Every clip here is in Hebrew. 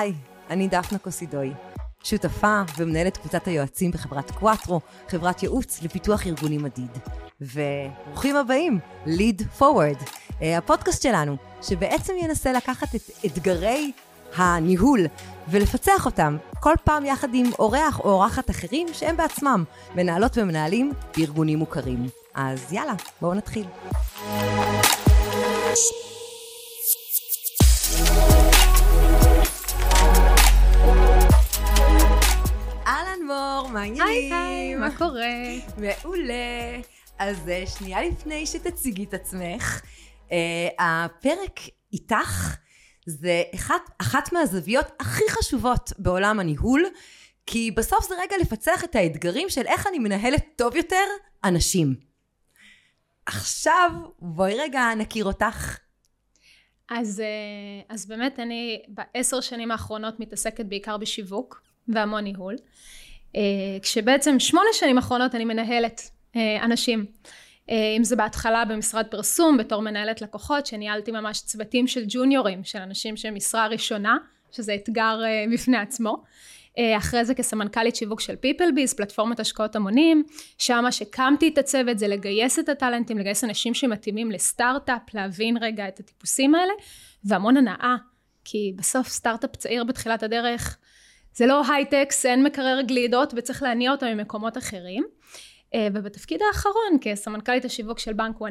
היי, אני דפנה קוסידוי, שותפה ומנהלת קבוצת היועצים בחברת קוואטרו, חברת ייעוץ לפיתוח ארגוני מדיד. וברוכים הבאים, Lead Forward, אה, הפודקאסט שלנו, שבעצם ינסה לקחת את אתגרי הניהול ולפצח אותם כל פעם יחד עם אורח או אורחת אחרים שהם בעצמם מנהלות ומנהלים בארגונים מוכרים. אז יאללה, בואו נתחיל. מור, מה העניינים? היי היי, מה קורה? מעולה. אז אה, שנייה לפני שתציגי את עצמך, uh, הפרק איתך זה אחת, אחת מהזוויות הכי חשובות בעולם הניהול, כי בסוף זה רגע לפצח את האתגרים של איך אני מנהלת טוב יותר אנשים. עכשיו בואי רגע נכיר אותך. אז, אה, אז באמת אני בעשר שנים האחרונות מתעסקת בעיקר בשיווק והמון ניהול. אה, כשבעצם שמונה שנים האחרונות אני מנהלת אנשים. אם זה בהתחלה במשרד פרסום בתור מנהלת לקוחות שניהלתי ממש צוותים של ג'וניורים של אנשים שהם משרה ראשונה שזה אתגר בפני עצמו אחרי זה כסמנכ"לית שיווק של פיפלביז פלטפורמת השקעות המונים שמה שקמתי את הצוות זה לגייס את הטאלנטים לגייס אנשים שמתאימים לסטארט-אפ להבין רגע את הטיפוסים האלה והמון הנאה כי בסוף סטארט-אפ צעיר בתחילת הדרך זה לא הייטקס אין מקרר גלידות וצריך להניע אותם ממקומות אחרים. אה, ובתפקיד האחרון כסמנכ"לית השיווק של בנק 1-0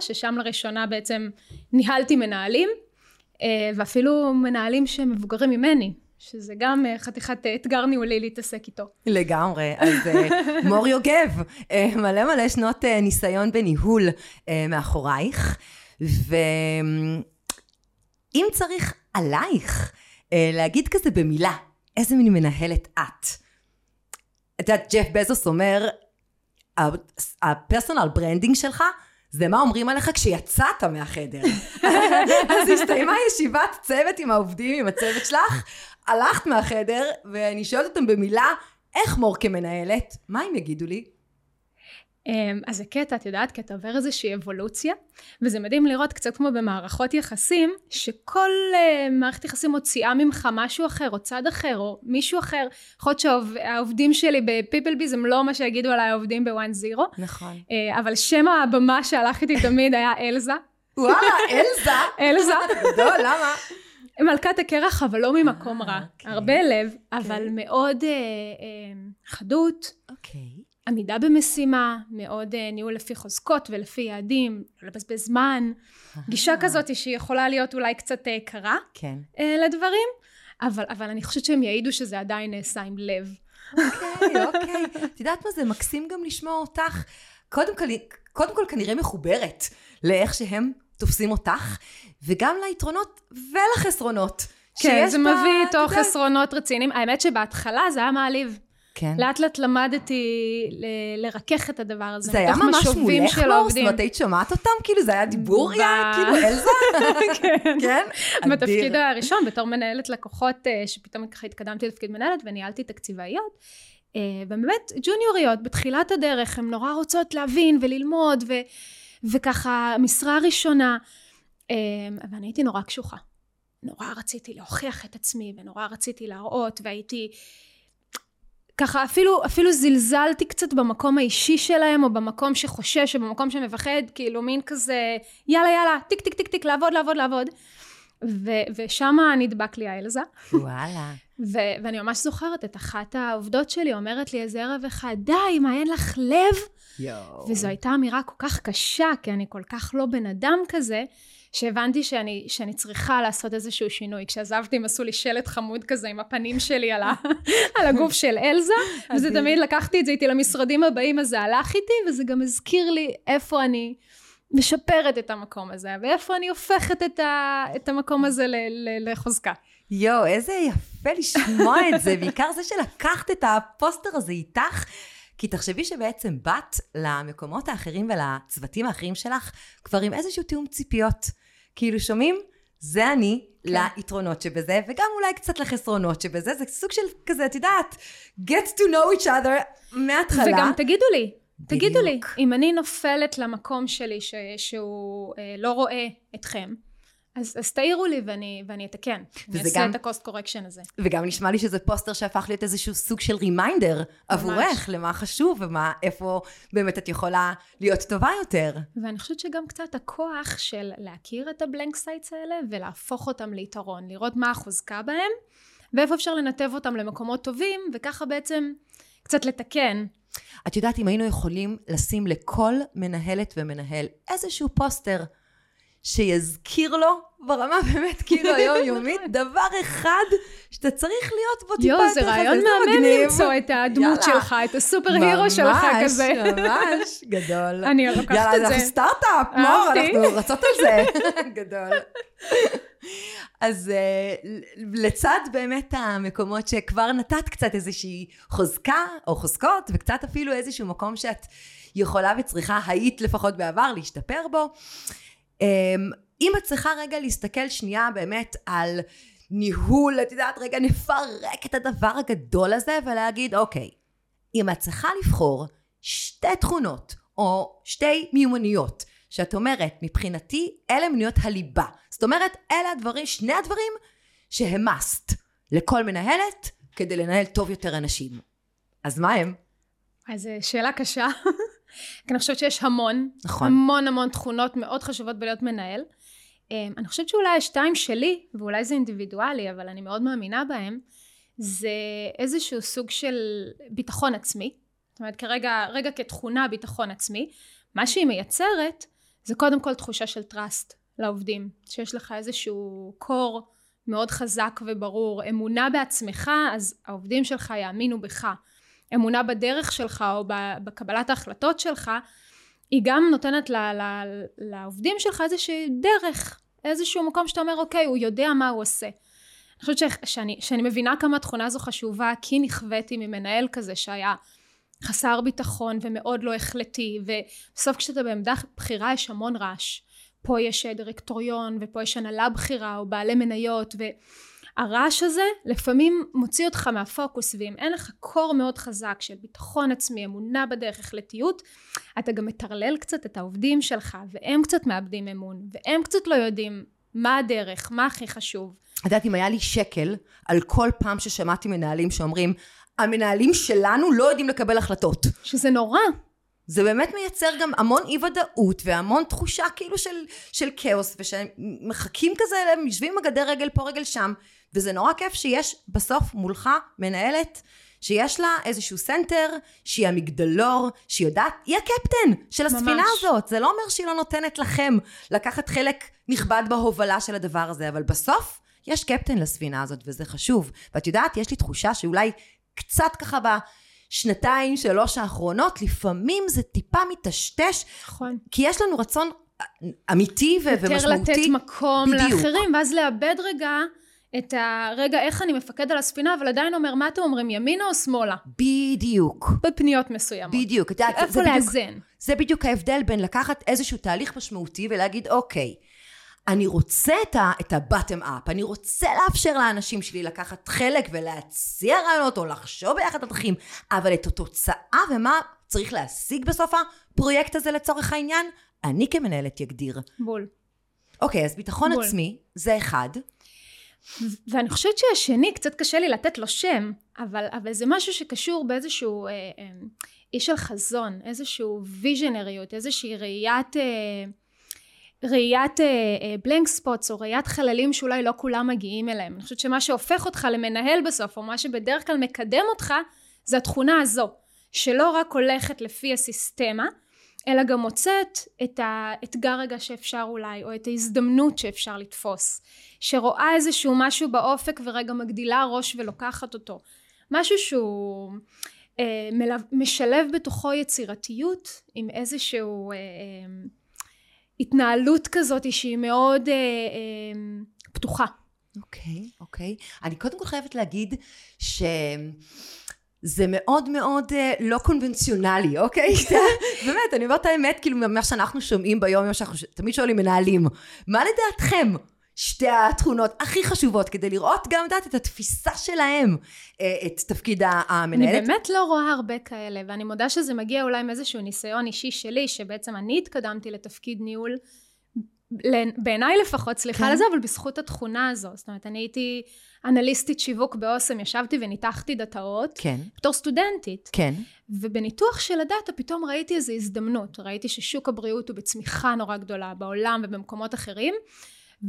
ששם לראשונה בעצם ניהלתי מנהלים אה, ואפילו מנהלים שמבוגרים ממני שזה גם אה, חתיכת אתגר ניהולי להתעסק איתו. לגמרי, אז מור יוגב, מלא מלא שנות ניסיון בניהול מאחורייך, ואם צריך עלייך להגיד כזה במילה, איזה מין מנהלת את. את יודעת, ג'ף בזוס אומר, ה personal branding שלך זה מה אומרים עליך כשיצאת מהחדר. אז הסתיימה ישיבת צוות עם העובדים, עם הצוות שלך, הלכת מהחדר, ואני שואלת אותם במילה, איך מור כמנהלת? מה הם יגידו לי? אמ, אז זה קטע, את יודעת, כי אתה עובר איזושהי אבולוציה, וזה מדהים לראות קצת כמו במערכות יחסים, שכל uh, מערכת יחסים מוציאה ממך משהו אחר, או צד אחר, או מישהו אחר. יכול להיות שהעובדים שלי בפיפלביז הם לא מה שיגידו עליי העובדים בוואן זירו. נכון. Uh, אבל שם הבמה שהלך איתי תמיד היה אלזה. וואלה, אלזה? אלזה. גדול, למה? מלכת הקרח, אבל לא ממקום רע. אוקיי. הרבה לב, אבל מאוד חדות. אוקיי. עמידה במשימה, מאוד uh, ניהול לפי חוזקות ולפי יעדים, לא לבזבז זמן, גישה כזאת שיכולה להיות אולי קצת uh, קרה כן. uh, לדברים, אבל, אבל אני חושבת שהם יעידו שזה עדיין נעשה עם לב. אוקיי, אוקיי. את יודעת מה זה מקסים גם לשמוע אותך? קודם כל, קודם כל כנראה מחוברת לאיך שהם תופסים אותך, וגם ליתרונות ולחסרונות. כן, זה מביא איתו חסרונות רציניים. האמת שבהתחלה זה היה מעליב. כן. לאט לאט למדתי ל- לרכך את הדבר הזה. זה היה ממש מולך לא? זאת אומרת, היית שומעת אותם? כאילו זה היה דיבור? היה כאילו אלזה? כן. כן? בתפקיד הראשון, בתור מנהלת לקוחות, אה, שפתאום ככה התקדמתי לתפקיד מנהלת וניהלתי תקציבאיות. אה, ובאמת ג'וניוריות בתחילת הדרך, הן נורא רוצות להבין וללמוד, ו- וככה משרה ראשונה. אה, ואני הייתי נורא קשוחה. נורא רציתי להוכיח את עצמי, ונורא רציתי להראות, והייתי... ככה אפילו, אפילו זלזלתי קצת במקום האישי שלהם, או במקום שחושש, או במקום שמפחד, כאילו מין כזה, יאללה יאללה, טיק טיק טיק טיק, לעבוד לעבוד לעבוד. ו- ושם נדבק לי האלזה. וואלה. ו- ואני ממש זוכרת את אחת העובדות שלי אומרת לי איזה ערב אחד, די, מה אין לך לב? יואו. וזו הייתה אמירה כל כך קשה, כי אני כל כך לא בן אדם כזה, שהבנתי שאני, שאני צריכה לעשות איזשהו שינוי. כשעזבתי הם עשו לי שלט חמוד כזה עם הפנים שלי על, ה, על הגוף של אלזה, וזה תמיד לקחתי את זה איתי למשרדים הבאים, אז זה הלך איתי, וזה גם הזכיר לי איפה אני משפרת את המקום הזה, ואיפה אני הופכת את, ה, את המקום הזה ל, ל, לחוזקה. יואו, איזה יפה לשמוע את זה, בעיקר זה שלקחת את הפוסטר הזה איתך. כי תחשבי שבעצם באת למקומות האחרים ולצוותים האחרים שלך כבר עם איזשהו תיאום ציפיות. כאילו שומעים? זה אני כן. ליתרונות שבזה, וגם אולי קצת לחסרונות שבזה, זה סוג של כזה, את יודעת, get to know each other מההתחלה. וגם תגידו לי, בדיוק. תגידו לי, אם אני נופלת למקום שלי ש, שהוא אה, לא רואה אתכם, אז, אז תעירו לי ואני, ואני אתקן. אני אעשה גם- את הקוסט קורקשן הזה. וגם נשמע לי שזה פוסטר שהפך להיות איזשהו סוג של reminder עבורך, למה חשוב ומה, איפה באמת את יכולה להיות טובה יותר. ואני חושבת שגם קצת הכוח של להכיר את ה blind sides האלה ולהפוך אותם ליתרון, לראות מה החוזקה בהם, ואיפה אפשר לנתב אותם למקומות טובים, וככה בעצם קצת לתקן. את יודעת, אם היינו יכולים לשים לכל מנהלת ומנהל איזשהו פוסטר שיזכיר לו ברמה באמת כאילו היומיומית דבר אחד שאתה צריך להיות בו טיפה יואו, יותר זה חזק, רעיון מהמם. למצוא את הדמות יאללה. שלך, את הסופר הירו שלך כזה. ממש, ממש, גדול. אני לוקחת יאללה, את אנחנו זה. סטארט-אפ, מור. אנחנו רצות על זה. גדול. אז אה, לצד באמת המקומות שכבר נתת קצת איזושהי חוזקה או חוזקות וקצת אפילו איזשהו מקום שאת יכולה וצריכה, היית לפחות בעבר, להשתפר בו. אמ, אם את צריכה רגע להסתכל שנייה באמת על ניהול, את יודעת, רגע נפרק את הדבר הגדול הזה ולהגיד, אוקיי, אם את צריכה לבחור שתי תכונות או שתי מיומנויות שאת אומרת, מבחינתי אלה מיומנויות הליבה. זאת אומרת, אלה הדברים, שני הדברים שהם must לכל מנהלת כדי לנהל טוב יותר אנשים. אז מה הם? אז אה, שאלה קשה, כי אני חושבת שיש המון, נכון. המון המון תכונות מאוד חשובות בלהיות מנהל. אה, אני חושבת שאולי השתיים שלי, ואולי זה אינדיבידואלי, אבל אני מאוד מאמינה בהם, זה איזשהו סוג של ביטחון עצמי. זאת אומרת, כרגע, רגע כתכונה ביטחון עצמי. מה שהיא מייצרת, זה קודם כל תחושה של trust לעובדים. שיש לך איזשהו קור מאוד חזק וברור, אמונה בעצמך, אז העובדים שלך יאמינו בך. אמונה בדרך שלך או בקבלת ההחלטות שלך, היא גם נותנת ל- ל- לעובדים שלך איזושהי דרך, איזשהו מקום שאתה אומר, אוקיי, הוא יודע מה הוא עושה. אני חושבת ש- שאני, שאני מבינה כמה התכונה הזו חשובה, כי נכוויתי ממנהל כזה שהיה חסר ביטחון ומאוד לא החלטי, ובסוף כשאתה בעמדה בכירה יש המון רעש. פה יש דירקטוריון, ופה יש הנהלה בכירה, או בעלי מניות, והרעש הזה לפעמים מוציא אותך מהפוקוס, ואם אין לך קור מאוד חזק של ביטחון עצמי, אמונה בדרך, החלטיות, אתה גם מטרלל קצת את העובדים שלך, והם קצת מאבדים אמון, והם קצת לא יודעים מה הדרך, מה הכי חשוב. את יודעת, אם היה לי שקל על כל פעם ששמעתי מנהלים שאומרים, המנהלים שלנו לא יודעים לקבל החלטות. שזה נורא. זה באמת מייצר גם המון אי ודאות והמון תחושה כאילו של, של כאוס ושמחכים כזה, הם יושבים על הגדר רגל פה רגל שם וזה נורא כיף שיש בסוף מולך מנהלת שיש לה איזשהו center שהיא המגדלור שהיא יודעת, היא הקפטן של הספינה ממש. הזאת זה לא אומר שהיא לא נותנת לכם לקחת חלק נכבד בהובלה של הדבר הזה אבל בסוף יש קפטן לספינה הזאת וזה חשוב ואת יודעת יש לי תחושה שאולי קצת ככה בשנתיים שלוש האחרונות לפעמים זה טיפה מטשטש נכון. כי יש לנו רצון אמיתי ו- יותר ומשמעותי לתת מקום בדיוק. לאחרים, ואז לאבד רגע את הרגע איך אני מפקד על הספינה, אבל עדיין אומר, מה אתם אומרים, ימינה או שמאלה? בדיוק בפניות מסוימות. בדיוק איפה לאזן? זה בדיוק ההבדל בין לקחת איזשהו תהליך משמעותי ולהגיד אוקיי אני רוצה את, ה, את ה-bottom up, אני רוצה לאפשר לאנשים שלי לקחת חלק ולהציע רעיונות או לחשוב ביחד על דרכים, אבל את התוצאה ומה צריך להשיג בסוף הפרויקט הזה לצורך העניין, אני כמנהלת יגדיר. בול. אוקיי, אז ביטחון בול. עצמי זה אחד, ואני חושבת שהשני, קצת קשה לי לתת לו שם, אבל, אבל זה משהו שקשור באיזשהו אה, אה, איש של חזון, איזשהו ויז'נריות, איזושהי ראיית, אה, ראיית אה, אה, בלנק ספוטס, או ראיית חללים שאולי לא כולם מגיעים אליהם. אני חושבת שמה שהופך אותך למנהל בסוף, או מה שבדרך כלל מקדם אותך, זה התכונה הזו, שלא רק הולכת לפי הסיסטמה, אלא גם מוצאת את האתגר רגע שאפשר אולי, או את ההזדמנות שאפשר לתפוס. שרואה איזשהו משהו באופק ורגע מגדילה ראש ולוקחת אותו. משהו שהוא אה, משלב בתוכו יצירתיות עם איזשהו אה, אה, התנהלות כזאת שהיא מאוד אה, אה, פתוחה. אוקיי, אוקיי. אני קודם כל חייבת להגיד ש... זה מאוד מאוד אה, לא קונבנציונלי, אוקיי? באמת, אני אומרת האמת, כאילו, ממה שאנחנו שומעים ביום יום שאנחנו תמיד שואלים מנהלים, מה לדעתכם שתי התכונות הכי חשובות כדי לראות גם, יודעת, את התפיסה שלהם, אה, את תפקיד המנהלת? אני באמת לא רואה הרבה כאלה, ואני מודה שזה מגיע אולי מאיזשהו ניסיון אישי שלי, שבעצם אני התקדמתי לתפקיד ניהול בעיניי לפחות, סליחה כן. לזה, אבל בזכות התכונה הזו. זאת אומרת, אני הייתי אנליסטית שיווק באוסם, ישבתי וניתחתי דאטאות. כן. בתור סטודנטית. כן. ובניתוח של הדאטה פתאום ראיתי איזו הזדמנות. ראיתי ששוק הבריאות הוא בצמיחה נורא גדולה בעולם ובמקומות אחרים.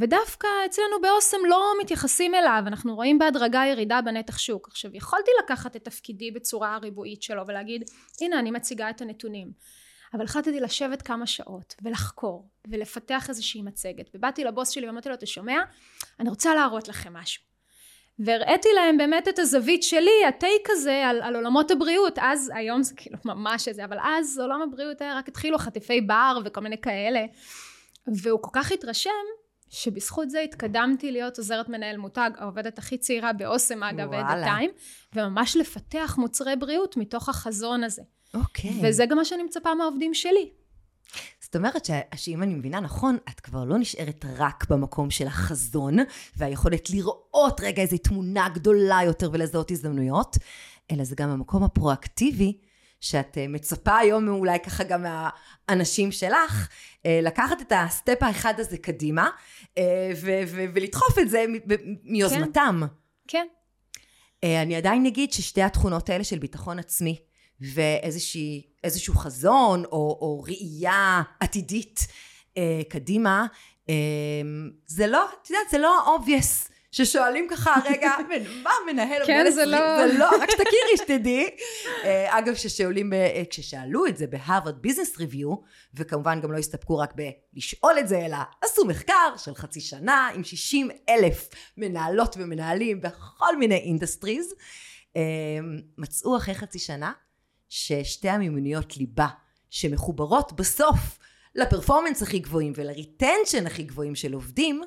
ודווקא אצלנו באוסם לא מתייחסים אליו, אנחנו רואים בהדרגה ירידה בנתח שוק. עכשיו, יכולתי לקחת את תפקידי בצורה הריבועית שלו ולהגיד, הנה, אני מציגה את הנתונים. אבל החלטתי לשבת כמה שעות ולחקור ולפתח איזושהי מצגת. ובאתי לבוס שלי ואמרתי לו, אתה שומע? אני רוצה להראות לכם משהו. והראיתי להם באמת את הזווית שלי, הטייק הזה על, על עולמות הבריאות, אז היום זה כאילו ממש איזה, אבל אז עולם הבריאות היה רק התחילו חטיפי בר וכל מיני כאלה, והוא כל כך התרשם, שבזכות זה התקדמתי להיות עוזרת מנהל מותג, העובדת הכי צעירה באוסם אגב, הטיים, וממש לפתח מוצרי בריאות מתוך החזון הזה. אוקיי. וזה גם מה שאני מצפה מהעובדים שלי. זאת אומרת שאם אני מבינה נכון, את כבר לא נשארת רק במקום של החזון והיכולת לראות רגע איזו תמונה גדולה יותר ולזהות הזדמנויות, אלא זה גם המקום הפרואקטיבי שאת אה, מצפה היום אולי ככה גם מהאנשים שלך, אה, לקחת את הסטפ האחד הזה קדימה אה, ו- ו- ולדחוף את זה מיוזמתם. כן. כן. אני עדיין אגיד ששתי התכונות האלה של ביטחון עצמי ואיזשהו חזון או, או ראייה עתידית אה, קדימה, אה, זה לא, את יודעת, זה לא obvious. ששואלים ככה, רגע, מה מנהל כן, זה לא... זה לא, רק שתכירי, שתדעי. אה, אגב, כששואלים, אה, כששאלו את זה בהרווארד ביזנס ריוויו, וכמובן גם לא הסתפקו רק בלשאול את זה, אלא עשו מחקר של חצי שנה עם 60 אלף מנהלות ומנהלים בכל מיני industries, אה, מצאו אחרי חצי שנה ששתי המיומנויות ליבה שמחוברות בסוף ל performance הכי גבוהים ול retention הכי גבוהים של עובדים,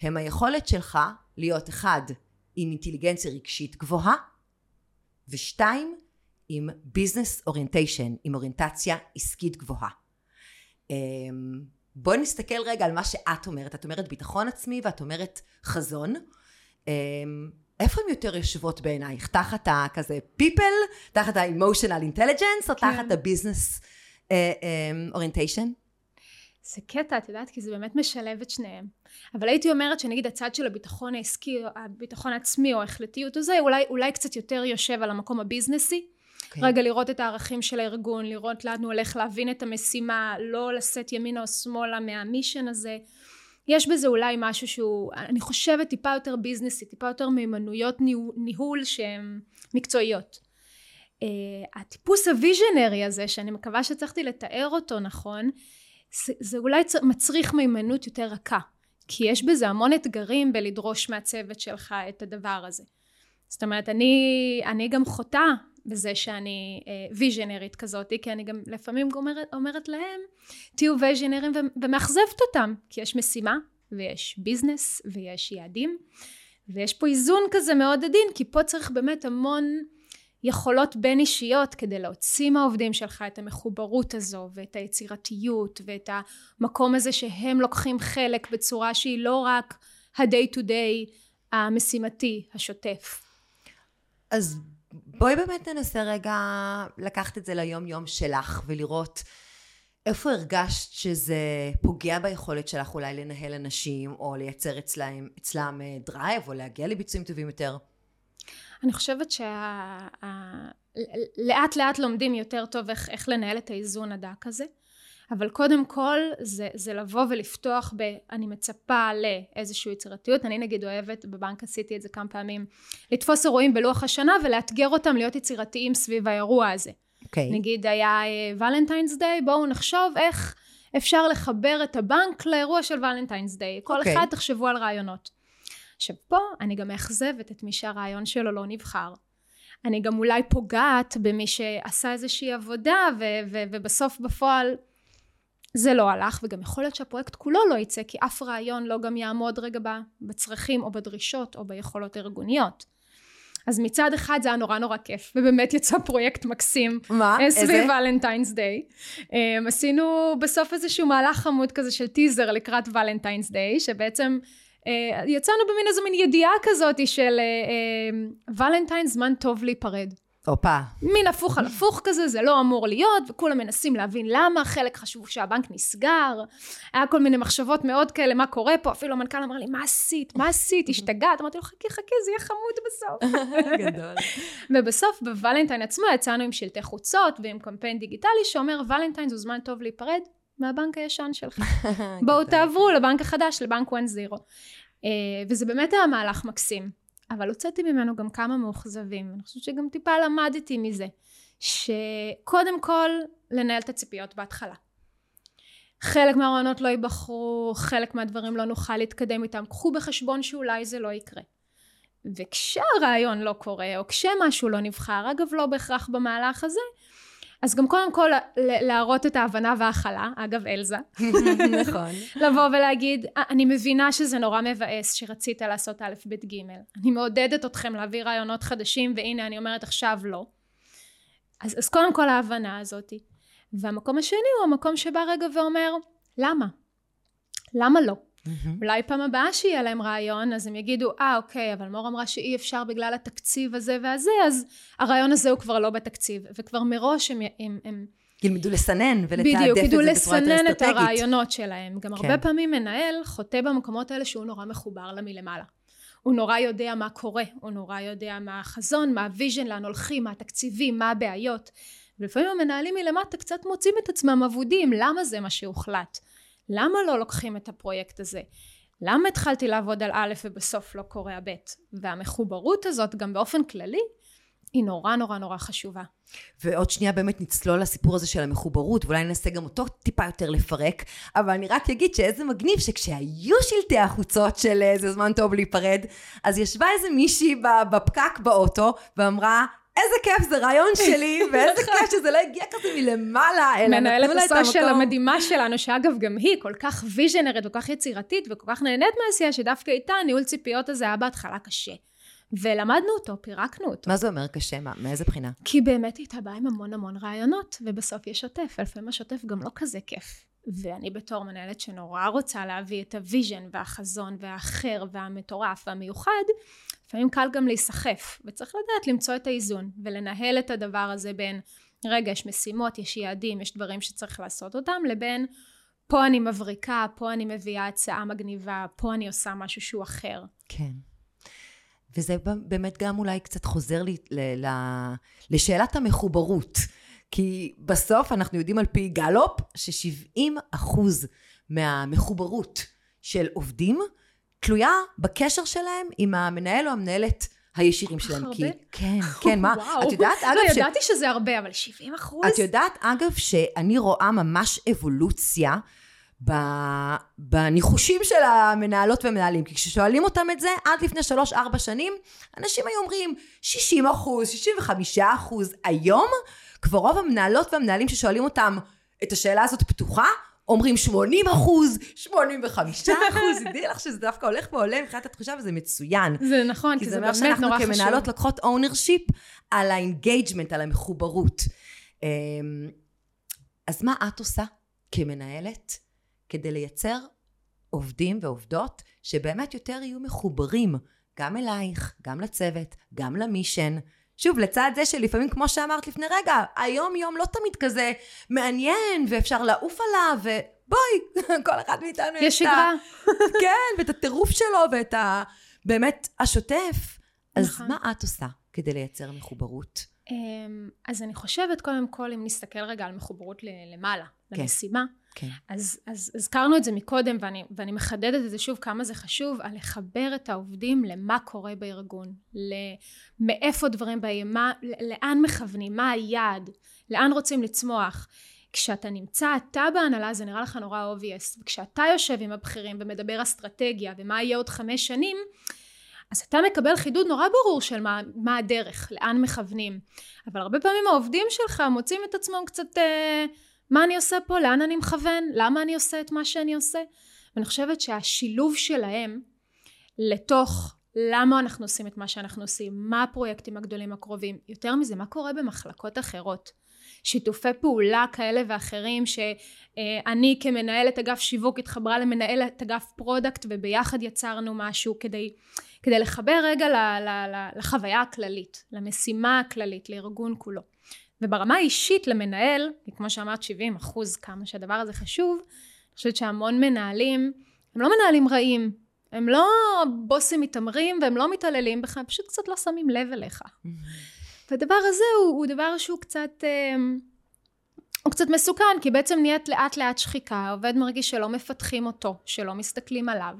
הם היכולת שלך להיות אחד עם אינטליגנציה רגשית גבוהה ושתיים עם business orientation, עם אוריינטציה עסקית גבוהה. אמ, בואי נסתכל רגע על מה שאת אומרת. את אומרת ביטחון עצמי ואת אומרת חזון. אמ, איפה הן יותר יושבות בעינייך? תחת הכזה people, תחת ה-emotional intelligence, או כן. תחת ה-business uh, um, orientation? זה קטע, את יודעת, כי זה באמת משלב את שניהם. אבל הייתי אומרת שנגיד הצד של הביטחון העסקי, הביטחון העצמי, או ההחלטיות הזה, אולי, אולי קצת יותר יושב על המקום הביזנסי. Okay. אוקיי. רגע לראות את הערכים של הארגון, לראות לאן הוא הולך, להבין את המשימה, לא לשאת ימינה או שמאלה מהמישן הזה. יש בזה אולי משהו שהוא, אני חושבת טיפה יותר ביזנסי, טיפה יותר מיומנויות ניהול שהן מקצועיות. Uh, הטיפוס הוויז'נרי הזה, שאני מקווה שהצלחתי לתאר אותו נכון, זה, זה אולי מצריך מיומנות יותר רכה. כי יש בזה המון אתגרים בלדרוש מהצוות שלך את הדבר הזה. זאת אומרת, אני, אני גם חוטאה בזה שאני אה, ויז'נרית כזאת, כי אני גם לפעמים אומרת, אומרת להם, תהיו ויז'נרים ומאכזבת אותם, כי יש משימה, ויש ביזנס, ויש יעדים, ויש פה איזון כזה מאוד עדין, כי פה צריך באמת המון יכולות בין אישיות כדי להוציא מהעובדים שלך את המחוברות הזו, ואת היצירתיות, ואת המקום הזה שהם לוקחים חלק בצורה שהיא לא רק ה-day to day המשימתי, השוטף. אז בואי באמת ננסה רגע לקחת את זה ליום יום שלך ולראות איפה הרגשת שזה פוגע ביכולת שלך אולי לנהל אנשים או לייצר אצלם, אצלם drive או להגיע לביצועים טובים יותר? אני חושבת שלאט שה... לאט לומדים יותר טוב איך, איך לנהל את האיזון הדק הזה. אבל קודם כל זה, זה לבוא ולפתוח ב... אני מצפה לאיזושהי יצירתיות. אני נגיד אוהבת, בבנק עשיתי את זה כמה פעמים, לתפוס אירועים בלוח השנה ולאתגר אותם להיות יצירתיים סביב האירוע הזה. Okay. אוקיי. נגיד היה ולנטיינס uh, דיי, בואו נחשוב איך אפשר לחבר את הבנק לאירוע של ולנטיינס דיי. כל okay. אוקיי. אחד תחשבו על רעיונות. עכשיו פה אני גם מאכזבת את מי שהרעיון שלו לא נבחר. אני גם אולי פוגעת במי שעשה איזושהי עבודה ו- ו- ובסוף בפועל זה לא הלך וגם יכול להיות שהפרויקט כולו לא יצא כי אף רעיון לא גם יעמוד רגע בצרכים או בדרישות או ביכולות הארגוניות. אז מצד אחד זה היה נורא נורא כיף ובאמת יצא פרויקט מקסים. מה? איזה? סביב ולנטיינס דיי. עשינו בסוף איזשהו מהלך חמוד כזה של טיזר לקראת ולנטיינס דיי שבעצם יצאנו במין איזו מין ידיעה כזאת של ולנטיינס uh, uh, זמן טוב להיפרד. הופה. מין הפוך על הפוך כזה, זה לא אמור להיות, וכולם מנסים להבין למה, חלק חשבו שהבנק נסגר, היה כל מיני מחשבות מאוד כאלה, מה קורה פה, אפילו המנכ"ל אמר לי, מה עשית? מה עשית? השתגעת? אמרתי לו, חכי, חכי, זה יהיה חמוד בסוף. גדול. ובסוף, בוולנטיין עצמו, יצאנו עם שלטי חוצות ועם קמפיין דיגיטלי שאומר, ולנטיין זה זמן טוב להיפרד מהבנק הישן שלך. בואו תעברו לבנק החדש, לבנק 1-0. וזה באמת היה מהלך מקסים. אבל הוצאתי ממנו גם כמה מאוכזבים. אני חושבת שגם טיפה למדתי מזה. שקודם כל, לנהל את הציפיות בהתחלה. חלק מהרעיונות לא ייבחרו, חלק מהדברים לא נוכל להתקדם איתם. קחו בחשבון שאולי זה לא יקרה. וכשהרעיון לא קורה, או כשמשהו לא נבחר, אגב לא בהכרח במהלך הזה, אז גם קודם כל להראות את ההבנה וההכלה, אגב אלזה. נכון. לבוא ולהגיד, אה, אני מבינה שזה נורא מבאס שרצית לעשות א', ב', ג', אני מעודדת אתכם להביא רעיונות חדשים, והנה אני אומרת עכשיו לא. אז, אז קודם כל ההבנה הזאתי. והמקום השני הוא המקום שבא רגע ואומר, למה? למה לא? Mm-hmm. אולי פעם הבאה שיהיה להם רעיון, אז הם יגידו, אה, אוקיי, אבל מור אמרה שאי אפשר בגלל התקציב הזה והזה, אז הרעיון הזה הוא כבר לא בתקציב. וכבר מראש הם... הם, הם ילמדו לסנן ולתעדף את זה בצורה יותר אסטרטגית. בדיוק, ידעו לסנן את הרעיונות שלהם. גם כן. הרבה פעמים מנהל חוטא במקומות האלה שהוא נורא מחובר ללמעלה. הוא נורא יודע מה קורה, הוא נורא יודע מה החזון, מה ה vision, לאן הולכים, מה התקציבים, מה הבעיות. ולפעמים המנהלים מלמטה קצת מוצאים את עצמם אבודים, למה זה מה שהוחלט? למה לא לוקחים את הפרויקט הזה? למה התחלתי לעבוד על א' ובסוף לא קורה ב'? והמחוברות הזאת גם באופן כללי היא נורא נורא נורא חשובה. ועוד שנייה באמת נצלול לסיפור הזה של המחוברות, ואולי ננסה גם אותו טיפה יותר לפרק, אבל אני רק אגיד שאיזה מגניב שכשהיו שלטי החוצות של איזה זמן טוב להיפרד, אז ישבה איזה מישהי בפקק באוטו ואמרה, איזה כיף, זה רעיון שלי, ואיזה נכון. כיף שזה לא הגיע כזה מלמעלה, אלא נתנו לה את המקום. מנהלת ה social המדהימה שלנו, שאגב, גם היא כל כך ויז'נרית וכל כך יצירתית וכל כך נהנית מהעשייה, שדווקא איתה ניהול ציפיות הזה היה בהתחלה קשה. ולמדנו אותו, פירקנו אותו. מה זה אומר קשה? מה, מאיזה בחינה? כי באמת היא הייתה באה עם המון המון רעיונות, ובסוף יש שוטף, ולפעמים השוטף גם לא כזה כיף. ואני בתור מנהלת שנורא רוצה להביא את ה vision והחזון והאחר והמטורף והמיוחד, לפעמים קל גם להיסחף, וצריך לדעת למצוא את האיזון, ולנהל את הדבר הזה בין, רגע, יש משימות, יש יעדים, יש דברים שצריך לעשות אותם, לבין פה אני מבריקה, פה אני מביאה הצעה מגניבה, פה אני עושה משהו שהוא אחר. כן. וזה באמת גם אולי קצת חוזר לי ל- ל- לשאלת המחוברות. כי בסוף אנחנו יודעים על פי גלופ ש-70 אחוז מהמחוברות של עובדים תלויה בקשר שלהם עם המנהל או המנהלת הישירים שלהם. הרבה? כי, כן, כן, מה, את יודעת, אגב, לא, ידעתי שזה הרבה, אבל 70 אחוז? את יודעת, אגב, שאני רואה ממש אבולוציה בניחושים של המנהלות והמנהלים. כי כששואלים אותם את זה, עד לפני 3-4 שנים, אנשים היו אומרים 60 אחוז, 65 אחוז. היום, כבר רוב המנהלות והמנהלים ששואלים אותם את השאלה הזאת פתוחה, אומרים 80 אחוז, 85 אחוז, תדעי לך שזה דווקא הולך ועולה מבחינת התחושה וזה מצוין. זה נכון, כי, זה, באמת נורא חשוב. כי זה אומר שאנחנו כמנהלות לוקחות ownership על ה engagement, על המחוברות. אמ, אז מה את עושה כמנהלת כדי לייצר עובדים ועובדות שבאמת יותר יהיו מחוברים גם אלייך, גם לצוות, גם ל mission. שוב, לצד זה שלפעמים, כמו שאמרת לפני רגע, היום יום לא תמיד כזה מעניין, ואפשר לעוף עליו, ובואי, כל אחד מאיתנו יש שגרה. כן, ואת הטירוף שלו, ואת ה... באמת השוטף. אז נכון. מה את עושה כדי לייצר מחוברות? אמ, אז אני חושבת, קודם כל, אם נסתכל רגע על מחוברות למעלה, כן. למשימה, כן. אז, אז הזכרנו את זה מקודם, ואני, ואני מחדדת את זה שוב, כמה זה חשוב, על לחבר את העובדים למה קורה בארגון, מאיפה דברים באים, מה, לאן מכוונים, מה היעד, לאן רוצים לצמוח. כשאתה נמצא אתה בהנהלה זה נראה לך נורא obvious, וכשאתה יושב עם הבכירים ומדבר אסטרטגיה ומה יהיה עוד חמש שנים, אז אתה מקבל חידוד נורא ברור של מה, מה הדרך, לאן מכוונים. אבל הרבה פעמים העובדים שלך מוצאים את עצמם קצת... אה, מה אני עושה פה, לאן אני מכוון, למה אני עושה את מה שאני עושה. ואני חושבת שהשילוב שלהם לתוך למה אנחנו עושים את מה שאנחנו עושים, מה הפרויקטים הגדולים הקרובים, יותר מזה, מה קורה במחלקות אחרות. שיתופי פעולה כאלה ואחרים שאני כמנהלת אגף שיווק התחברה למנהלת אגף product וביחד יצרנו משהו כדי, כדי לחבר רגע ל, ל, ל, לחוויה הכללית, למשימה הכללית, לארגון כולו. וברמה האישית למנהל, כמו שאמרת 70 אחוז כמה שהדבר הזה חשוב, אני חושבת שהמון מנהלים הם לא מנהלים רעים, הם לא בוסים מתעמרים והם לא מתעללים בך, הם פשוט קצת לא שמים לב אליך. Mm-hmm. והדבר הזה הוא, הוא דבר שהוא קצת, אה, הוא קצת מסוכן, כי בעצם נהיית לאט לאט שחיקה, העובד מרגיש שלא מפתחים אותו, שלא מסתכלים עליו,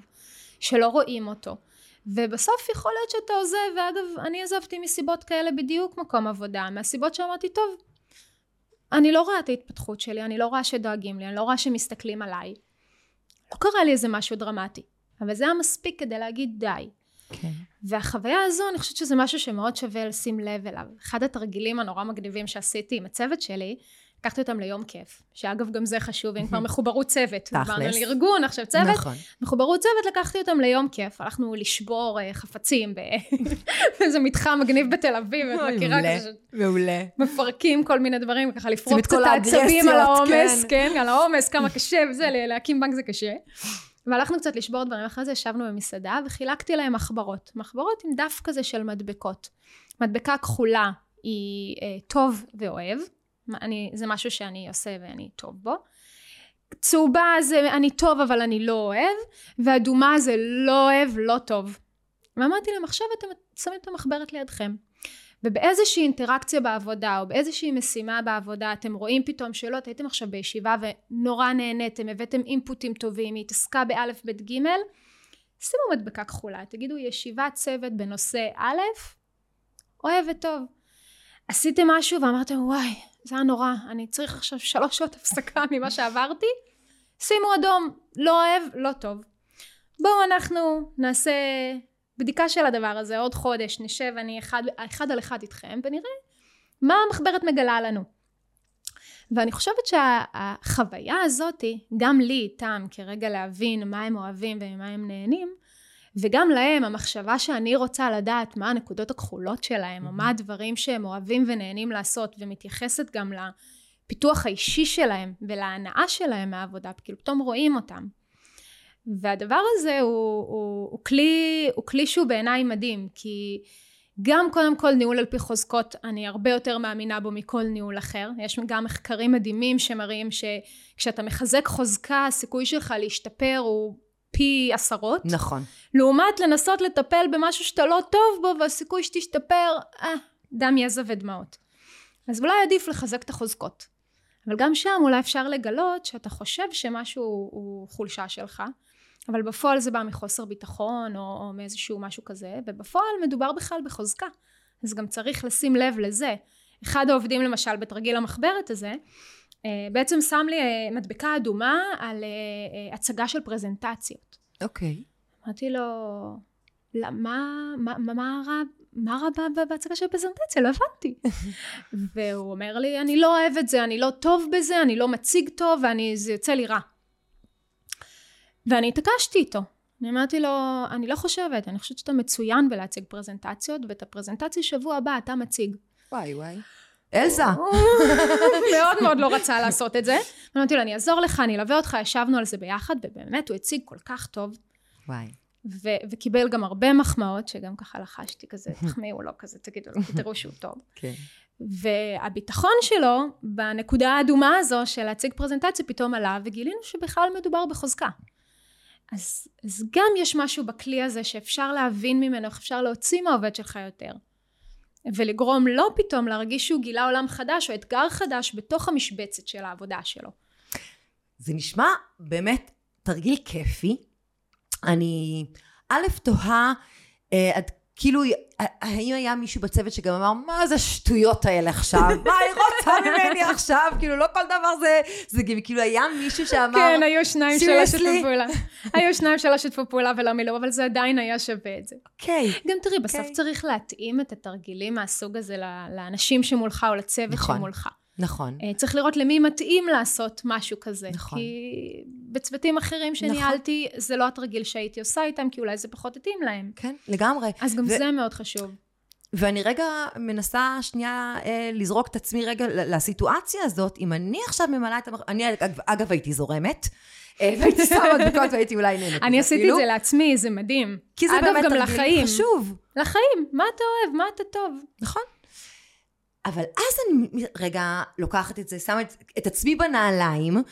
שלא רואים אותו. ובסוף יכול להיות שאתה עוזב, ואגב, אני עזבתי מסיבות כאלה בדיוק מקום עבודה, מהסיבות שאמרתי, טוב, אני לא רואה את ההתפתחות שלי, אני לא רואה שדואגים לי, אני לא רואה שמסתכלים עליי. לא קרה לי איזה משהו דרמטי, אבל זה היה מספיק כדי להגיד די. כן. והחוויה הזו, אני חושבת שזה משהו שמאוד שווה לשים לב אליו. אחד התרגילים הנורא מגניבים שעשיתי עם הצוות שלי, לקחתי אותם ליום כיף, שאגב גם זה חשוב, אם כבר מחוברות צוות. תכלס. דיברנו על ארגון, עכשיו צוות. נכון. מחוברות צוות, לקחתי אותם ליום כיף. הלכנו לשבור uh, חפצים באיזה מתחם מגניב בתל אביב, את מכירה כזה. מעולה. מפרקים כל מיני דברים, ככה לפרוק קצת העצבים על העומס, כן. כן, על העומס, כמה קשה וזה, להקים בנק זה קשה. והלכנו קצת לשבור דברים, אחרי זה ישבנו במסעדה וחילקתי להם מחברות. מחברות עם דף כזה של מדבקות. מדבקה כחולה היא אה, טוב ואוהב, אני, זה משהו שאני עושה ואני טוב בו. צהובה זה אני טוב אבל אני לא אוהב, ואדומה זה לא אוהב, לא טוב. ואמרתי להם, עכשיו אתם שמים את המחברת לידכם. ובאיזושהי אינטראקציה בעבודה או באיזושהי משימה בעבודה אתם רואים פתאום שאלות, הייתם עכשיו בישיבה ונורא נהניתם, הבאתם אינפוטים טובים, היא התעסקה באלף בית גימל, שימו מדבקה כחולה, תגידו ישיבת צוות בנושא א', אוהב וטוב. עשיתם משהו ואמרתם וואי, זה היה נורא, אני צריך עכשיו שלוש שעות הפסקה ממה שעברתי, שימו אדום, לא אוהב, לא טוב. בואו אנחנו נעשה בדיקה של הדבר הזה, עוד חודש נשב אני אחד, אחד על אחד איתכם ונראה מה המחברת מגלה לנו. ואני חושבת שהחוויה הזאתי, גם לי איתם כרגע להבין מה הם אוהבים וממה הם נהנים, וגם להם המחשבה שאני רוצה לדעת מה הנקודות הכחולות שלהם, או מה הדברים שהם אוהבים ונהנים לעשות, ומתייחסת גם לפיתוח האישי שלהם ולהנאה שלהם מהעבודה, כאילו פתאום רואים אותם. והדבר הזה הוא, הוא, הוא, כלי, הוא כלי שהוא בעיניי מדהים, כי גם קודם כל ניהול על פי חוזקות, אני הרבה יותר מאמינה בו מכל ניהול אחר. יש גם מחקרים מדהימים שמראים שכשאתה מחזק חוזקה, הסיכוי שלך להשתפר הוא פי עשרות. נכון. לעומת לנסות לטפל במשהו שאתה לא טוב בו, והסיכוי שתשתפר, אה, דם, יזע ודמעות. אז אולי עדיף לחזק את החוזקות. אבל גם שם אולי אפשר לגלות שאתה חושב שמשהו הוא חולשה שלך, אבל בפועל זה בא מחוסר ביטחון או, או מאיזשהו משהו כזה, ובפועל מדובר בכלל בחוזקה. אז גם צריך לשים לב לזה. אחד העובדים למשל בתרגיל המחברת הזה, בעצם שם לי אה, מדבקה אדומה על אה, הצגה של פרזנטציות. אוקיי. Okay. אמרתי לו, מה, מה, מה, מה רע מה רע בהצגה של פרזנטציה? לא הבנתי. והוא אומר לי, אני לא אוהב את זה, אני לא טוב בזה, אני לא מציג טוב, וזה יוצא לי רע. ואני התעקשתי איתו. אני אמרתי לו, אני לא חושבת, אני חושבת שאתה מצוין בלהציג פרזנטציות, ואת הפרזנטציה שבוע הבא אתה מציג. וואי וואי. אלזה. מאוד מאוד לא רצה לעשות את זה. אמרתי לו, אני אעזור לך, אני אלווה אותך, ישבנו על זה ביחד, ובאמת הוא הציג כל כך טוב. וואי. ו- וקיבל גם הרבה מחמאות, שגם ככה לחשתי כזה, תחמיאו לו כזה, תגידו לו, תראו שהוא טוב. כן. והביטחון שלו, בנקודה האדומה הזו של להציג פרזנטציה, פתאום עלה, וגילינו שבכלל מדובר בחוזקה. אז, אז גם יש משהו בכלי הזה שאפשר להבין ממנו, איך אפשר להוציא מהעובד שלך יותר. ולגרום לו פתאום להרגיש שהוא גילה עולם חדש או אתגר חדש בתוך המשבצת של העבודה שלו. זה נשמע באמת תרגיל כיפי. אני א', תוהה אה, עד כאילו, האם היה מישהו בצוות שגם אמר, מה זה השטויות האלה עכשיו? מה היא רוצה ממני עכשיו? כאילו, לא כל דבר זה, זה כאילו, היה מישהו שאמר, כן, היו שניים שלא שיתפו פעולה. היו שניים שלא שיתפו פעולה ולא מילאו, אבל זה עדיין היה שווה את זה. אוקיי. גם תראי, בסוף אוקיי. צריך להתאים את התרגילים מהסוג הזה לאנשים שמולך או לצוות נכון. שמולך. נכון. אה, צריך לראות למי מתאים לעשות משהו כזה. נכון. כי בצוותים אחרים שניהלתי, נכון. זה לא התרגיל שהייתי עושה איתם, כי אולי זה פחות התאים להם. כן, לגמרי. אז גם ו... זה מאוד חשוב. ואני רגע מנסה שנייה אה, לזרוק את עצמי רגע לסיטואציה הזאת, אם אני עכשיו ממלאה את המח... אני אגב, אגב הייתי זורמת, אה, והייתי שמה מדבקות והייתי אולי נהנית. אני עשיתי את זה לעצמי, זה מדהים. כי זה באמת תרגיל חשוב. לחיים, מה אתה אוהב, מה אתה טוב. נכון. אבל אז אני רגע לוקחת את זה, שמה את, את עצמי בנעליים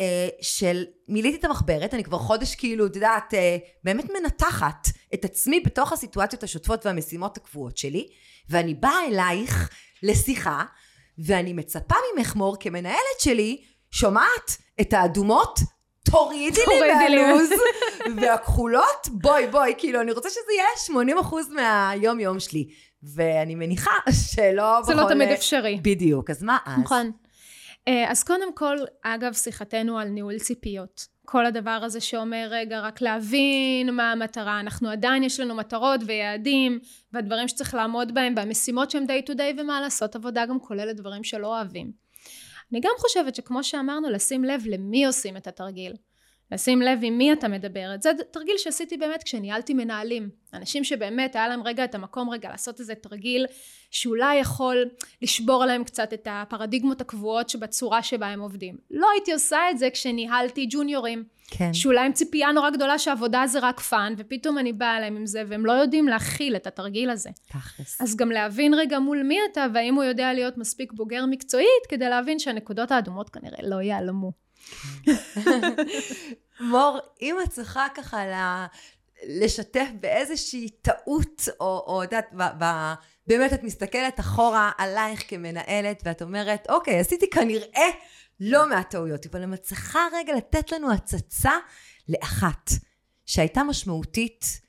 אה, של מילאתי את המחברת, אני כבר חודש כאילו, את יודעת, אה, באמת מנתחת את עצמי בתוך הסיטואציות השוטפות והמשימות הקבועות שלי, ואני באה אלייך לשיחה, ואני מצפה ממך מור כמנהלת שלי, שומעת את האדומות, תורידי לי מהלו"ז, והכחולות, בואי בואי, כאילו אני רוצה שזה יהיה 80% מהיום יום שלי. ואני מניחה שלא זה לא תמיד אפשרי. בדיוק, אז מה אז? נכון. אה, אז קודם כל, אגב, שיחתנו על ניהול ציפיות. כל הדבר הזה שאומר, רגע, רק להבין מה המטרה. אנחנו עדיין, יש לנו מטרות ויעדים, והדברים שצריך לעמוד בהם, והמשימות שהם day to day, ומה לעשות, עבודה גם כוללת דברים שלא אוהבים. אני גם חושבת שכמו שאמרנו, לשים לב למי עושים את התרגיל. לשים לב עם מי אתה מדבר. זה תרגיל שעשיתי באמת כשניהלתי מנהלים. אנשים שבאמת היה להם רגע את המקום רגע לעשות איזה תרגיל שאולי יכול לשבור עליהם קצת את הפרדיגמות הקבועות שבצורה שבה הם עובדים. לא הייתי עושה את זה כשניהלתי ג'וניורים. כן. שאולי עם ציפייה נורא גדולה שעבודה זה רק fun, ופתאום אני באה אליהם עם זה, והם לא יודעים להכיל את התרגיל הזה. תכלס. אז גם להבין רגע מול מי אתה, והאם הוא יודע להיות מספיק בוגר מקצועית, כדי להבין שהנקודות האדומות כנראה לא ייעלמו. מור, אם את צריכה ככה לשתף באיזושהי טעות, או, את יודעת, באמת את מסתכלת אחורה עלייך כמנהלת, ואת אומרת, אוקיי, עשיתי כנראה לא מהטעויות, אבל אני צריכה רגע לתת לנו הצצה לאחת, שהייתה משמעותית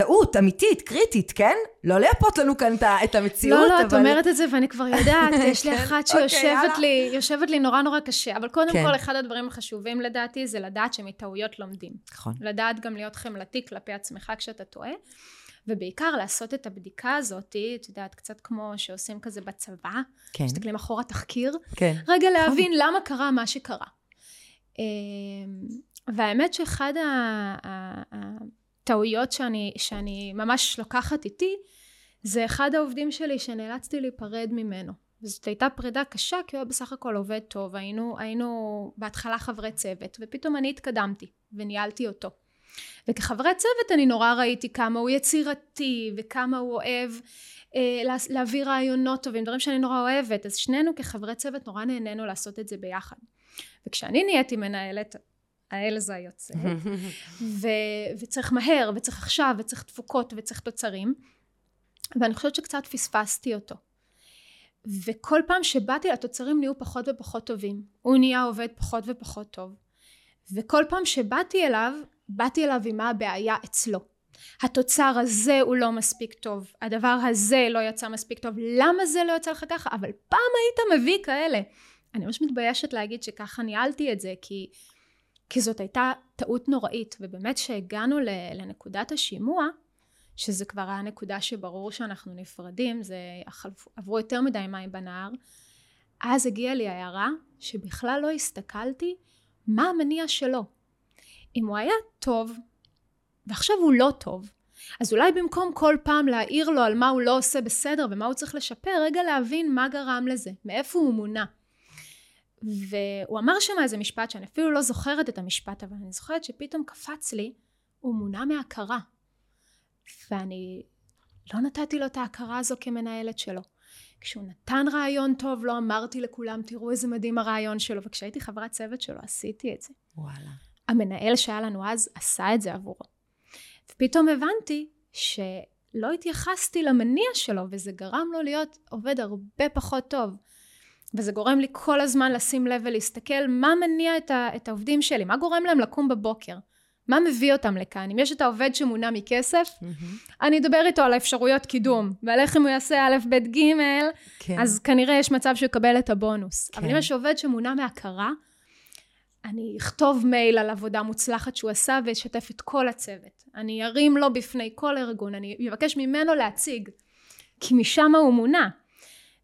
טעות אמיתית, קריטית, כן? לא לייפות לנו כאן את המציאות, לא, לא, אבל... את אומרת את זה ואני כבר יודעת, יש לי כן, אחת אוקיי, שיושבת לי, יושבת לי נורא נורא קשה, אבל קודם כן. כל, אחד הדברים החשובים לדעתי זה לדעת שמטעויות לומדים. נכון. לדעת גם להיות חמלתי כלפי עצמך כשאתה טועה, ובעיקר לעשות את הבדיקה הזאת, את יודעת, קצת כמו שעושים כזה בצבא, כן. מסתכלים אחורה תחקיר, כן. רגע נכון. להבין למה קרה מה שקרה. אמ, והאמת שאחד ה... טעויות שאני, שאני ממש לוקחת איתי, זה אחד העובדים שלי שנאלצתי להיפרד ממנו. וזאת הייתה פרידה קשה, כי הוא היה בסך הכל עובד טוב, היינו, היינו בהתחלה חברי צוות, ופתאום אני התקדמתי, וניהלתי אותו. וכחברי צוות אני נורא ראיתי כמה הוא יצירתי, וכמה הוא אוהב אה, להביא רעיונות טובים, דברים שאני נורא אוהבת, אז שנינו כחברי צוות נורא נהנינו לעשות את זה ביחד. וכשאני נהייתי מנהלת, האל זה היוצא, ו- וצריך מהר, וצריך עכשיו, וצריך תפוקות, וצריך תוצרים, ואני חושבת שקצת פספסתי אותו. וכל פעם שבאתי לתוצרים נהיו פחות ופחות טובים. הוא נהיה עובד פחות ופחות טוב. וכל פעם שבאתי אליו, באתי אליו עם מה הבעיה אצלו. התוצר הזה הוא לא מספיק טוב, הדבר הזה לא יצא מספיק טוב, למה זה לא יצא לך ככה? אבל פעם היית מביא כאלה. אני ממש מתביישת להגיד שככה ניהלתי את זה, כי כי זאת הייתה טעות נוראית, ובאמת שהגענו לנקודת השימוע, שזה כבר היה נקודה שברור שאנחנו נפרדים, זה עברו יותר מדי מים בנהר, אז הגיעה לי ההערה שבכלל לא הסתכלתי מה המניע שלו. אם הוא היה טוב, ועכשיו הוא לא טוב, אז אולי במקום כל פעם להעיר לו על מה הוא לא עושה בסדר ומה הוא צריך לשפר, רגע להבין מה גרם לזה, מאיפה הוא מונע. והוא אמר שם איזה משפט שאני אפילו לא זוכרת את המשפט אבל אני זוכרת שפתאום קפץ לי הוא מונע מהכרה ואני לא נתתי לו את ההכרה הזו כמנהלת שלו. כשהוא נתן רעיון טוב לא אמרתי לכולם תראו איזה מדהים הרעיון שלו. וכשהייתי חברת צוות שלו עשיתי את זה. וואלה. המנהל שהיה לנו אז עשה את זה עבורו. ופתאום הבנתי שלא התייחסתי למניע שלו וזה גרם לו להיות עובד הרבה פחות טוב וזה גורם לי כל הזמן לשים לב ולהסתכל מה מניע את, ה, את העובדים שלי, מה גורם להם לקום בבוקר, מה מביא אותם לכאן. אם יש את העובד שמונע מכסף, mm-hmm. אני אדבר איתו על האפשרויות קידום, ועל איך אם הוא יעשה א', ב', ג', כן. אז כנראה יש מצב שהוא יקבל את הבונוס. כן. אבל אם יש עובד שמונע מהכרה, אני אכתוב מייל על עבודה מוצלחת שהוא עשה ואשתף את כל הצוות. אני ארים לו בפני כל ארגון, אני אבקש ממנו להציג, כי משם הוא מונע.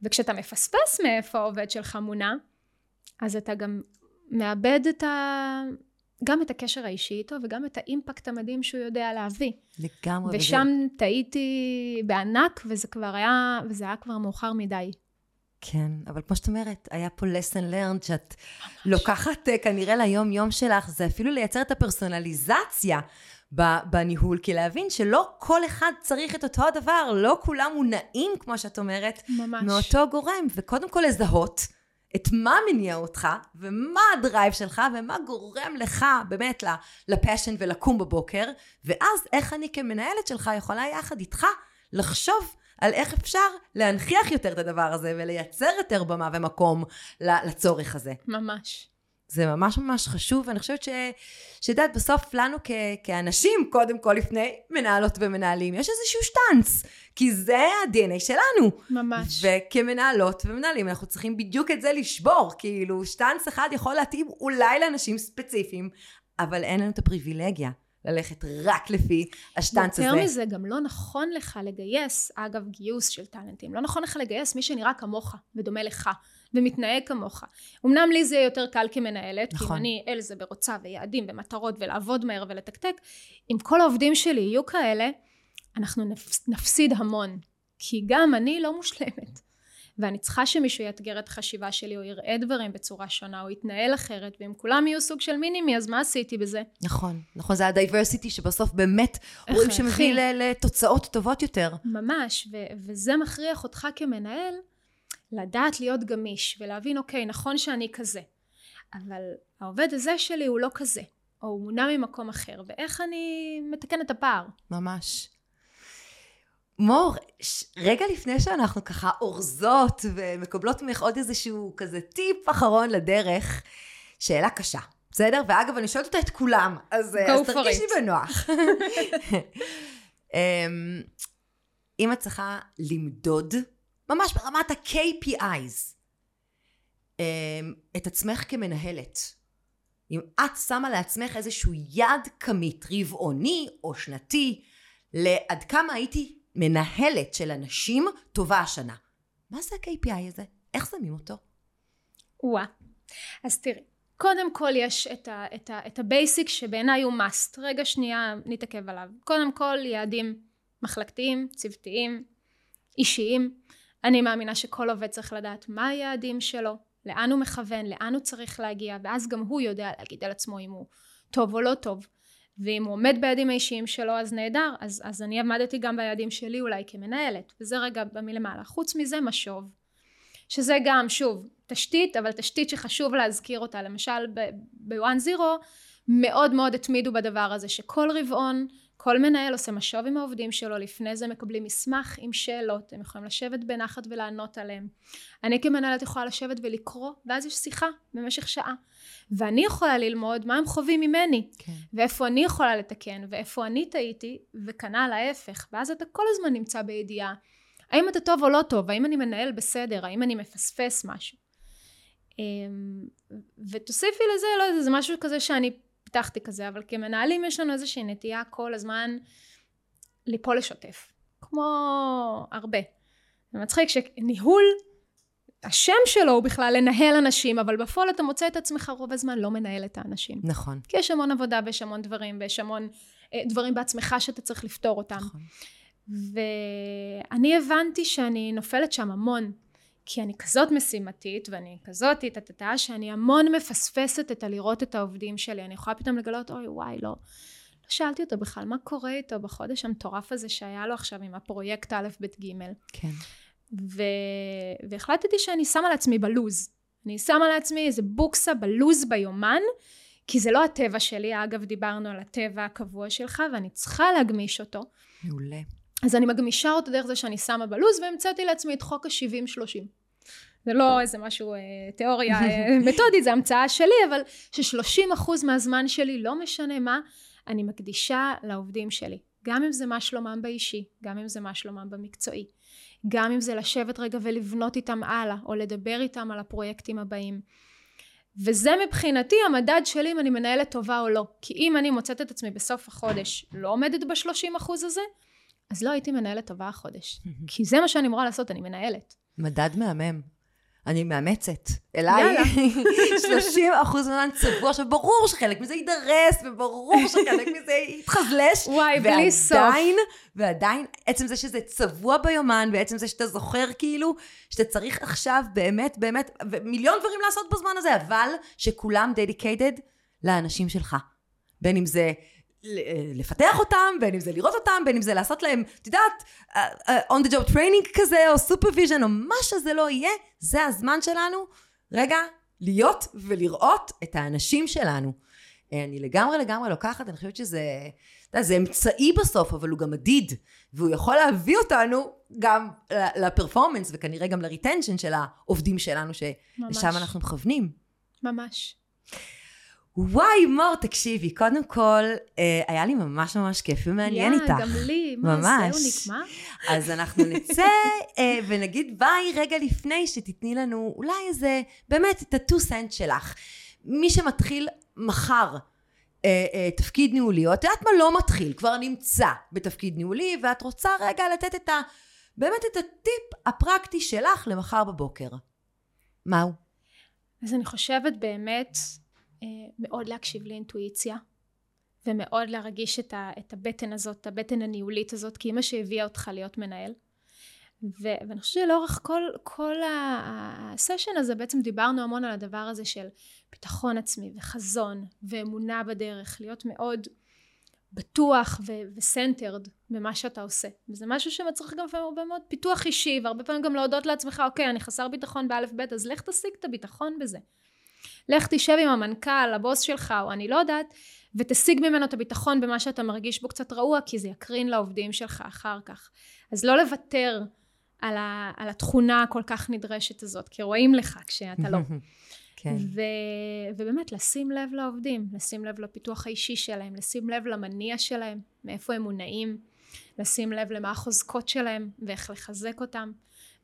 וכשאתה מפספס מאיפה העובד שלך מונע, אז אתה גם מאבד את, ה... גם את הקשר האישי איתו וגם את האימפקט המדהים שהוא יודע להביא. לגמרי. ושם וזה... טעיתי בענק, וזה כבר היה, וזה היה כבר מאוחר מדי. כן, אבל כמו שאת אומרת, היה פה lesson learned שאת ממש. לוקחת אה, כנראה ליום-יום שלך, זה אפילו לייצר את הפרסונליזציה בניהול, כי להבין שלא כל אחד צריך את אותו הדבר, לא כולם מונעים, כמו שאת אומרת, ממש. מאותו גורם, וקודם כל לזהות את מה מניע אותך, ומה הדרייב שלך, ומה גורם לך באמת לפשן ולקום בבוקר, ואז איך אני כמנהלת שלך יכולה יחד איתך לחשוב על איך אפשר להנכיח יותר את הדבר הזה ולייצר יותר במה ומקום לצורך הזה. ממש. זה ממש ממש חשוב, ואני חושבת ש... שאת בסוף לנו כ... כאנשים, קודם כל לפני מנהלות ומנהלים, יש איזשהו שטאנץ, כי זה ה-DNA שלנו. ממש. וכמנהלות ומנהלים, אנחנו צריכים בדיוק את זה לשבור, כאילו שטאנץ אחד יכול להתאים אולי לאנשים ספציפיים, אבל אין לנו את הפריבילגיה. ללכת רק לפי השטאנץ הזה. יותר מזה, גם לא נכון לך לגייס, אגב, גיוס של טאלנטים, לא נכון לך לגייס מי שנראה כמוך ודומה לך. ומתנהג כמוך. אמנם לי זה יותר קל כמנהלת, נכון. כי אם אני אלזה ורוצה יעדים ומטרות ולעבוד מהר ולתקתק, אם כל העובדים שלי יהיו כאלה, אנחנו נפס, נפסיד המון. כי גם אני לא מושלמת. ואני צריכה שמישהו יאתגר את החשיבה שלי, או יראה דברים בצורה שונה, או יתנהל אחרת, ואם כולם יהיו סוג של mini me, אז מה עשיתי בזה? נכון, נכון, זה ה diversity שבסוף באמת רואים שמביא לתוצאות טובות יותר. ממש, ו- וזה מכריח אותך כמנהל לדעת להיות גמיש ולהבין אוקיי נכון שאני כזה אבל העובד הזה שלי הוא לא כזה או הוא מונע ממקום אחר ואיך אני מתקן את הפער. ממש. מור, רגע לפני שאנחנו ככה אורזות ומקבלות ממך עוד איזשהו כזה טיפ אחרון לדרך, שאלה קשה, בסדר? ואגב, אני שואלת אותה את כולם, אז, אז תרגישי בנוח. אמ, אם את צריכה למדוד ממש ברמת ה-KPIs, אמ, את עצמך כמנהלת. אם את שמה לעצמך איזשהו יעד כמותי, רבעוני או שנתי, לעד כמה הייתי מנהלת של אנשים טובה השנה. מה זה ה-KPI הזה? איך שמים אותו? וואה. אז תראי, קודם כל יש את, ה, את, ה, את ה basic שבעיניי הוא must. רגע שנייה נתעכב עליו. קודם כל יעדים מחלקתיים, צוותיים, אישיים. אני מאמינה שכל עובד צריך לדעת מה היעדים שלו, לאן הוא מכוון, לאן הוא צריך להגיע, ואז גם הוא יודע להגיד על עצמו אם הוא טוב או לא טוב. ואם הוא עומד ביעדים האישיים שלו אז נהדר, אז, אז אני עמדתי גם ביעדים שלי אולי כמנהלת, וזה רגע מלמעלה. חוץ מזה משוב, שזה גם, שוב, תשתית, אבל תשתית שחשוב להזכיר אותה. למשל ב-one zero מאוד מאוד התמידו בדבר הזה, שכל רבעון כל מנהל עושה משוב עם העובדים שלו, לפני זה מקבלים מסמך עם שאלות, הם יכולים לשבת בנחת ולענות עליהם. אני כמנהלת יכולה לשבת ולקרוא, ואז יש שיחה במשך שעה. ואני יכולה ללמוד מה הם חווים ממני, כן. ואיפה אני יכולה לתקן, ואיפה אני טעיתי, וכנ"ל ההפך. ואז אתה כל הזמן נמצא בידיעה. האם אתה טוב או לא טוב? האם אני מנהל בסדר? האם אני מפספס משהו? אמ, ותוסיפי לזה, לא יודע, זה משהו כזה שאני פיתחתי כזה, אבל כמנהלים יש לנו איזושהי נטייה כל הזמן ליפול לשוטף. כמו הרבה. זה מצחיק שניהול, השם שלו הוא בכלל לנהל אנשים, אבל בפועל אתה מוצא את עצמך רוב הזמן לא מנהל את האנשים. נכון. כי יש המון עבודה ויש המון דברים, ויש המון אה, דברים בעצמך שאתה צריך לפתור אותם. נכון. ואני הבנתי שאני נופלת שם המון. כי אני כזאת משימתית ואני כזאת טטטה שאני המון מפספסת את הלראות את העובדים שלי. אני יכולה פתאום לגלות אוי וואי לא. לא שאלתי אותו בכלל מה קורה איתו בחודש המטורף הזה שהיה לו עכשיו עם הפרויקט א' ב' ג' כן. ו... והחלטתי שאני שמה לעצמי בלוז. אני שמה לעצמי איזה בוקסה בלוז ביומן כי זה לא הטבע שלי. אגב דיברנו על הטבע הקבוע שלך ואני צריכה להגמיש אותו. מעולה אז אני מגמישה אותו דרך זה שאני שמה בלוז והמצאתי לעצמי את חוק ה-70-30. זה לא איזה משהו, אה, תיאוריה אה, מתודית, זה המצאה שלי, אבל ש-30% מהזמן שלי, לא משנה מה, אני מקדישה לעובדים שלי. גם אם זה מה שלומם באישי, גם אם זה מה שלומם במקצועי. גם אם זה לשבת רגע ולבנות איתם הלאה, או לדבר איתם על הפרויקטים הבאים. וזה מבחינתי המדד שלי אם אני מנהלת טובה או לא. כי אם אני מוצאת את עצמי בסוף החודש לא עומדת ב-30% הזה, אז לא הייתי מנהלת טובה החודש. כי זה מה שאני אמורה לעשות, אני מנהלת. מדד מהמם. אני מאמצת. אליי, 30 אחוז מהזמן צבוע. עכשיו, ברור שחלק מזה יידרס, וברור שחלק מזה יתחזלש. וואי, בלי סוף. ועדיין, ועדיין, עצם זה שזה צבוע ביומן, ועצם זה שאתה זוכר כאילו, שאתה צריך עכשיו באמת, באמת, ומיליון דברים לעשות בזמן הזה, אבל שכולם dedicated לאנשים שלך. בין אם זה לפתח אותם, בין אם זה לראות אותם, בין אם זה לעשות להם, את יודעת, uh, uh, on the job training כזה, או supervision, או מה שזה לא יהיה, זה הזמן שלנו, רגע, להיות ולראות את האנשים שלנו. אה, אני לגמרי לגמרי לוקחת, אני חושבת שזה, אתה יודע, זה אמצעי בסוף, אבל הוא גם מדיד, והוא יכול להביא אותנו גם לפרפורמנס, וכנראה גם לריטנשן של העובדים שלנו, שלשם אנחנו מכוונים. ממש. וואי, מור, תקשיבי, קודם כל, אה, היה לי ממש ממש כיף ומעניין yeah, איתך. גם לי, מה ממש. זהו נקמה? אז אנחנו נצא אה, ונגיד ביי רגע לפני שתתני לנו אולי איזה, באמת, את ה-2 סנט שלך. מי שמתחיל מחר אה, אה, תפקיד ניהולי, או את יודעת מה לא מתחיל, כבר נמצא בתפקיד ניהולי, ואת רוצה רגע לתת את ה... באמת את הטיפ הפרקטי שלך למחר בבוקר. מהו? אז אני חושבת באמת... אה, מאוד להקשיב לאינטואיציה ומאוד להרגיש את, ה, את הבטן הזאת, את הבטן הניהולית הזאת, כי מה שהביאה אותך להיות מנהל. ו, ואני חושבת שלאורך כל, כל הסשן הזה בעצם דיברנו המון על הדבר הזה של ביטחון עצמי וחזון ואמונה בדרך, להיות מאוד בטוח וסנטרד במה שאתה עושה. וזה משהו שמצריך גם הרבה מאוד פיתוח אישי, והרבה פעמים גם להודות לעצמך, אוקיי, אני חסר ביטחון באלף בית, אז לך תשיג את הביטחון בזה. לך תשב עם המנכ"ל, הבוס שלך, או אני לא יודעת, ותשיג ממנו את הביטחון במה שאתה מרגיש בו קצת רעוע, כי זה יקרין לעובדים שלך אחר כך. אז לא לוותר על, ה, על התכונה הכל כך נדרשת הזאת, כי רואים לך כשאתה לא. כן. ו, ובאמת, לשים לב לעובדים, לשים לב לפיתוח האישי שלהם, לשים לב למניע שלהם, מאיפה הם מונעים, לשים לב למה החוזקות שלהם ואיך לחזק אותם,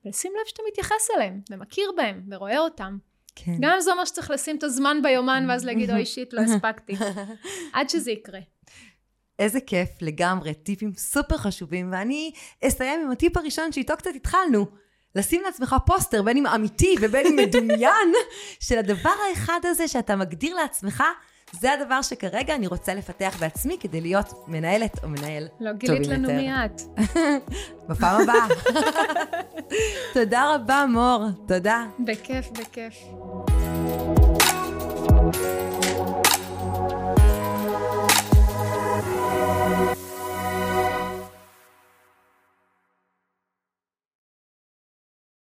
ולשים לב שאתה מתייחס אליהם, ומכיר בהם, ורואה אותם. כן. גם אם זה אומר שצריך לשים את הזמן ביומן ואז להגיד, אוי שיט, לא הספקתי. עד שזה יקרה. איזה כיף, לגמרי, טיפים סופר חשובים, ואני אסיים עם הטיפ הראשון שאיתו קצת התחלנו. לשים לעצמך פוסטר, בין אם אמיתי ובין אם מדומיין, של הדבר האחד הזה שאתה מגדיר לעצמך, זה הדבר שכרגע אני רוצה לפתח בעצמי כדי להיות מנהלת או מנהל טובים יותר. לא גילית לנו מיד. בפעם הבאה. תודה רבה, מור. תודה. בכיף, בכיף.